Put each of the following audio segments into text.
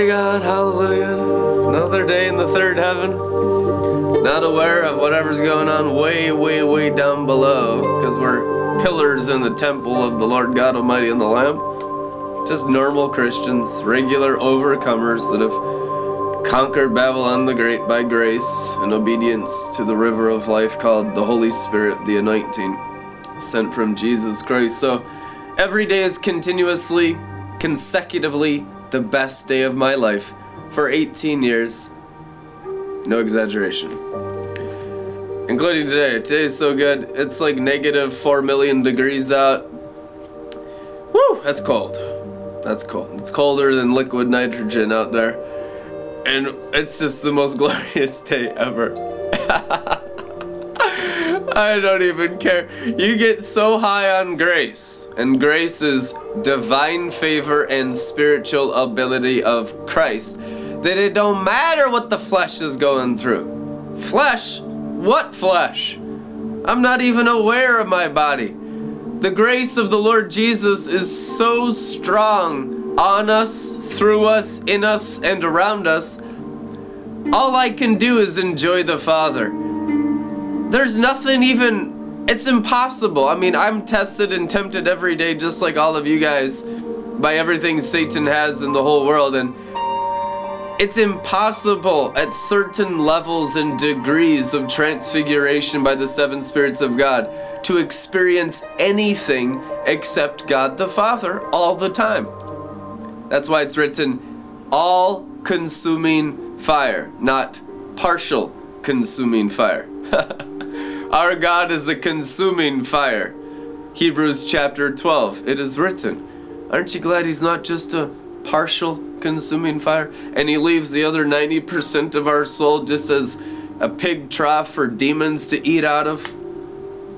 to God. Hallelujah. Another day in the third heaven. Not aware of whatever's going on way, way, way down below because we're pillars in the temple of the Lord God Almighty and the Lamb. Just normal Christians, regular overcomers that have conquered Babylon the Great by grace and obedience to the river of life called the Holy Spirit, the anointing sent from Jesus Christ. So every day is continuously, consecutively the best day of my life for 18 years. No exaggeration. Including today. Today's so good. It's like negative 4 million degrees out. Woo! That's cold. That's cold. It's colder than liquid nitrogen out there. And it's just the most glorious day ever. I don't even care. You get so high on grace, and grace is divine favor and spiritual ability of Christ that it don't matter what the flesh is going through. Flesh? What flesh? I'm not even aware of my body. The grace of the Lord Jesus is so strong on us, through us, in us, and around us. All I can do is enjoy the Father there's nothing even it's impossible. I mean i'm tested and tempted every day just like all of you guys by everything satan has in the whole world and it's impossible at certain levels and degrees of transfiguration by the seven spirits of god to experience anything except god the father all the time. That's why it's written all consuming fire not partial consuming fire Our God is a consuming fire. Hebrews chapter 12. It is written. Aren't you glad He's not just a partial consuming fire? And He leaves the other 90% of our soul just as a pig trough for demons to eat out of?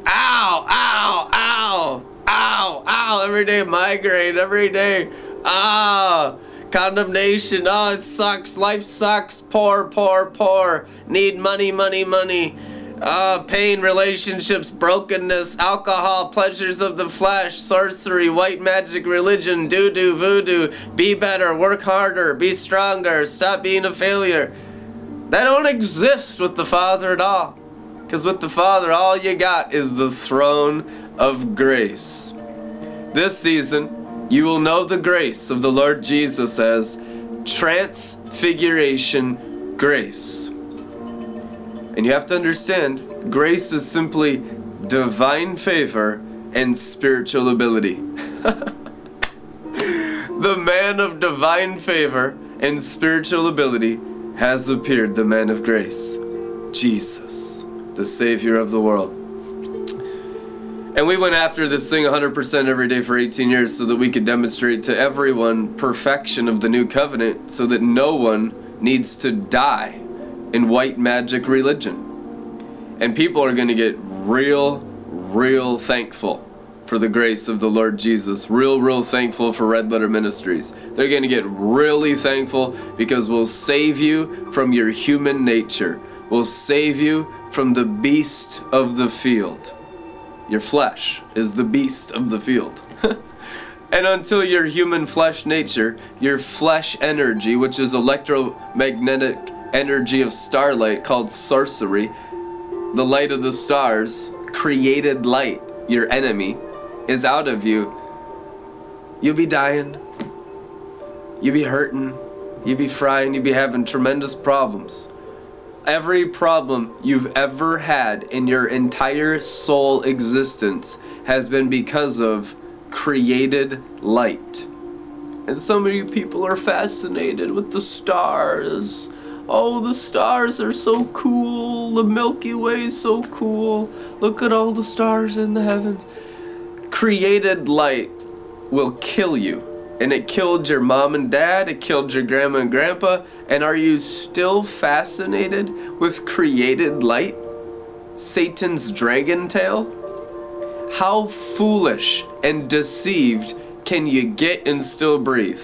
Ow, ow, ow, ow, ow. Every day migraine, every day. Ah, condemnation. Oh, it sucks. Life sucks. Poor, poor, poor. Need money, money, money. Uh, pain, relationships, brokenness, alcohol, pleasures of the flesh, sorcery, white magic, religion, doo doo, voodoo. Be better, work harder, be stronger, stop being a failure. That don't exist with the Father at all. Because with the Father, all you got is the throne of grace. This season, you will know the grace of the Lord Jesus as transfiguration grace. And you have to understand, grace is simply divine favor and spiritual ability. the man of divine favor and spiritual ability has appeared, the man of grace, Jesus, the Savior of the world. And we went after this thing 100% every day for 18 years so that we could demonstrate to everyone perfection of the new covenant so that no one needs to die in white magic religion. And people are going to get real, real thankful for the grace of the Lord Jesus. Real, real thankful for Red Letter Ministries. They're going to get really thankful because we'll save you from your human nature. We'll save you from the beast of the field. Your flesh is the beast of the field. and until your human flesh nature, your flesh energy, which is electromagnetic energy of starlight called sorcery, the light of the stars, created light, your enemy, is out of you, you'll be dying. You'll be hurting. You'll be frying. You'll be having tremendous problems. Every problem you've ever had in your entire soul existence has been because of created light. And of you people are fascinated with the stars Oh, the stars are so cool. The Milky Way is so cool. Look at all the stars in the heavens. Created light will kill you. And it killed your mom and dad, it killed your grandma and grandpa. And are you still fascinated with created light? Satan's dragon tail? How foolish and deceived can you get and still breathe?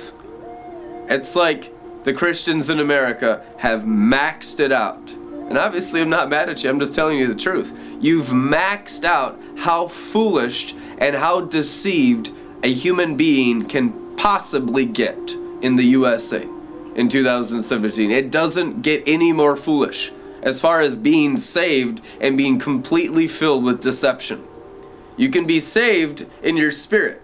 It's like the Christians in America have maxed it out. And obviously, I'm not mad at you, I'm just telling you the truth. You've maxed out how foolish and how deceived a human being can possibly get in the USA. in 2017. It doesn't get any more foolish as far as being saved and being completely filled with deception. You can be saved in your spirit,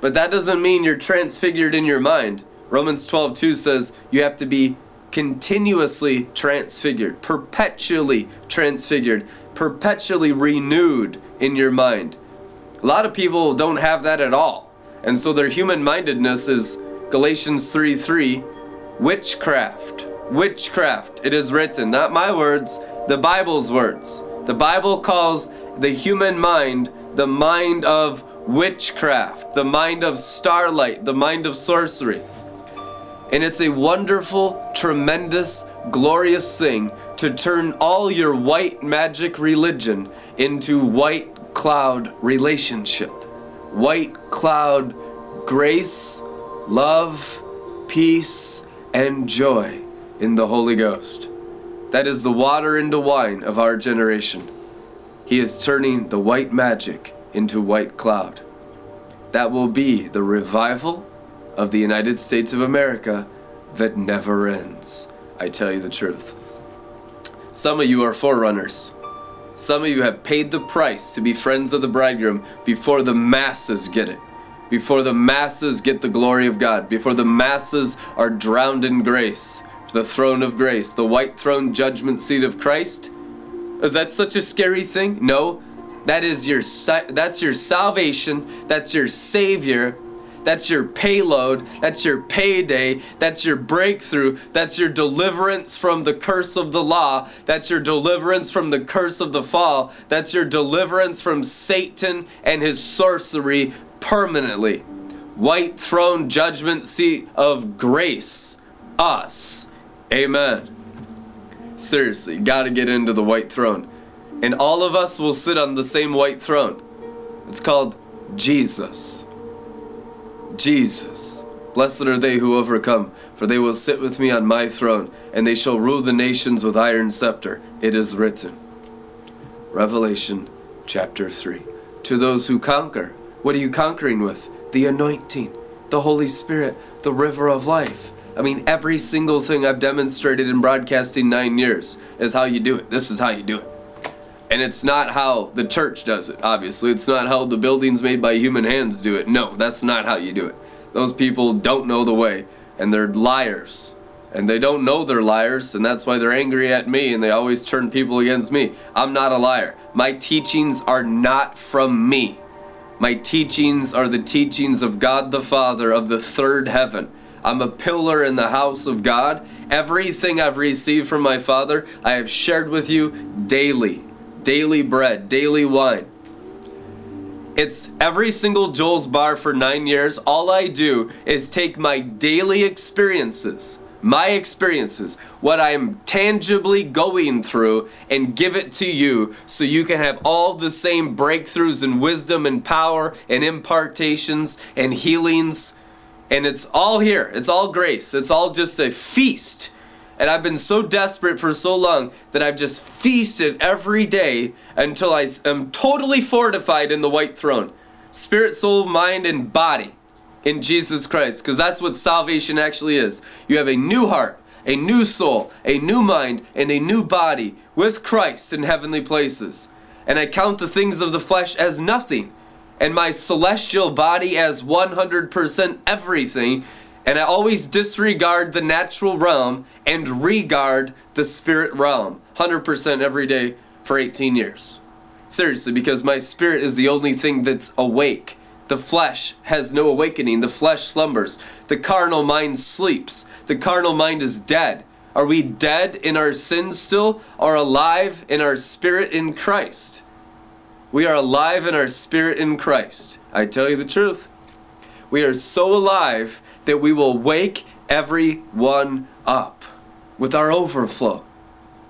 but that doesn't mean you're transfigured in your mind. Romans 12:2 says you have to be continuously transfigured, perpetually transfigured, perpetually renewed in your mind. A lot of people don't have that at all. And so their human mindedness is Galatians 3 3, witchcraft. Witchcraft. It is written, not my words, the Bible's words. The Bible calls the human mind the mind of witchcraft, the mind of starlight, the mind of sorcery. And it's a wonderful, tremendous, glorious thing to turn all your white magic religion into white cloud relationship. White cloud grace, love, peace, and joy in the Holy Ghost. That is the water into wine of our generation. He is turning the white magic into white cloud. That will be the revival of the United States of America that never ends. I tell you the truth. Some of you are forerunners. Some of you have paid the price to be friends of the bridegroom before the masses get it. Before the masses get the glory of God. Before the masses are drowned in grace. The throne of grace. The white throne judgment seat of Christ. Is that such a scary thing? No. That is your that's your salvation. That's your savior that's your payload. That's your payday. That's your breakthrough. That's your deliverance from the curse of the law. That's your deliverance from the curse of the fall. That's your deliverance from Satan and his sorcery permanently. White throne judgment seat of grace. Us. Amen. Seriously, gotta get into the white throne. And all of us will sit on the same white throne. It's called Jesus. Jesus. Blessed are they who overcome, for they will sit with me on my throne, and they shall rule the nations with iron scepter. It is written. Revelation chapter 3. To those who conquer, what are you conquering with? The anointing, the Holy Spirit, the river of life. I mean, every single thing I've demonstrated in broadcasting nine years is how you do it. This is how you do it. And it's not how the church does it, obviously. It's not how the buildings made by human hands do it. No, that's not how you do it. Those people don't know the way, and they're liars. And they don't know they're liars, and that's why they're angry at me, and they always turn people against me. I'm not a liar. My teachings are not from me. My teachings are the teachings of God the Father of the third heaven. I'm a pillar in the house of God. Everything I've received from my Father, I have shared with you daily daily bread, daily wine. It's every single Joel's bar for nine years. All I do is take my daily experiences, my experiences, what I'm tangibly going through, and give it to you so you can have all the same breakthroughs and wisdom and power and impartations and healings. And it's all here. It's all grace. It's all just a feast and I've been so desperate for so long that I've just feasted every day until I am totally fortified in the white throne spirit, soul, mind, and body in Jesus Christ. Because that's what salvation actually is. You have a new heart, a new soul, a new mind, and a new body with Christ in heavenly places. And I count the things of the flesh as nothing, and my celestial body as 100% everything and I always disregard the natural realm and regard the spirit realm 100% every day for 18 years. Seriously, because my spirit is the only thing that's awake. The flesh has no awakening. The flesh slumbers. The carnal mind sleeps. The carnal mind is dead. Are we dead in our sins still or alive in our spirit in Christ? We are alive in our spirit in Christ. I tell you the truth. We are so alive that we will wake everyone up with our overflow.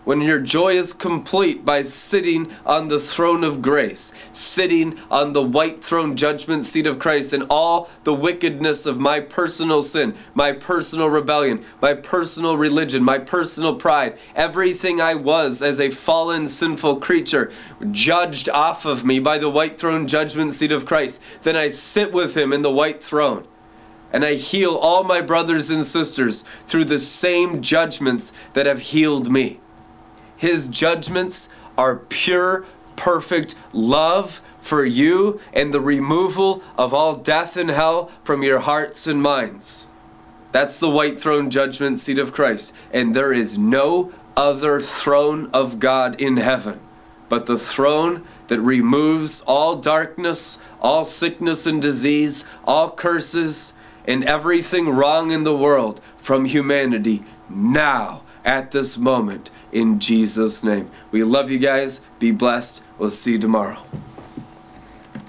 When your joy is complete by sitting on the throne of grace, sitting on the white throne judgment seat of Christ, and all the wickedness of my personal sin, my personal rebellion, my personal religion, my personal pride, everything I was as a fallen, sinful creature, judged off of me by the white throne judgment seat of Christ, then I sit with him in the white throne And I heal all my brothers and sisters through the same judgments that have healed me. His judgments are pure, perfect love for you and the removal of all death and hell from your hearts and minds. That's the white throne judgment seat of Christ. And there is no other throne of God in heaven but the throne that removes all darkness, all sickness and disease, all curses, and everything wrong in the world from humanity now at this moment in Jesus' name. We love you guys. Be blessed. We'll see you tomorrow.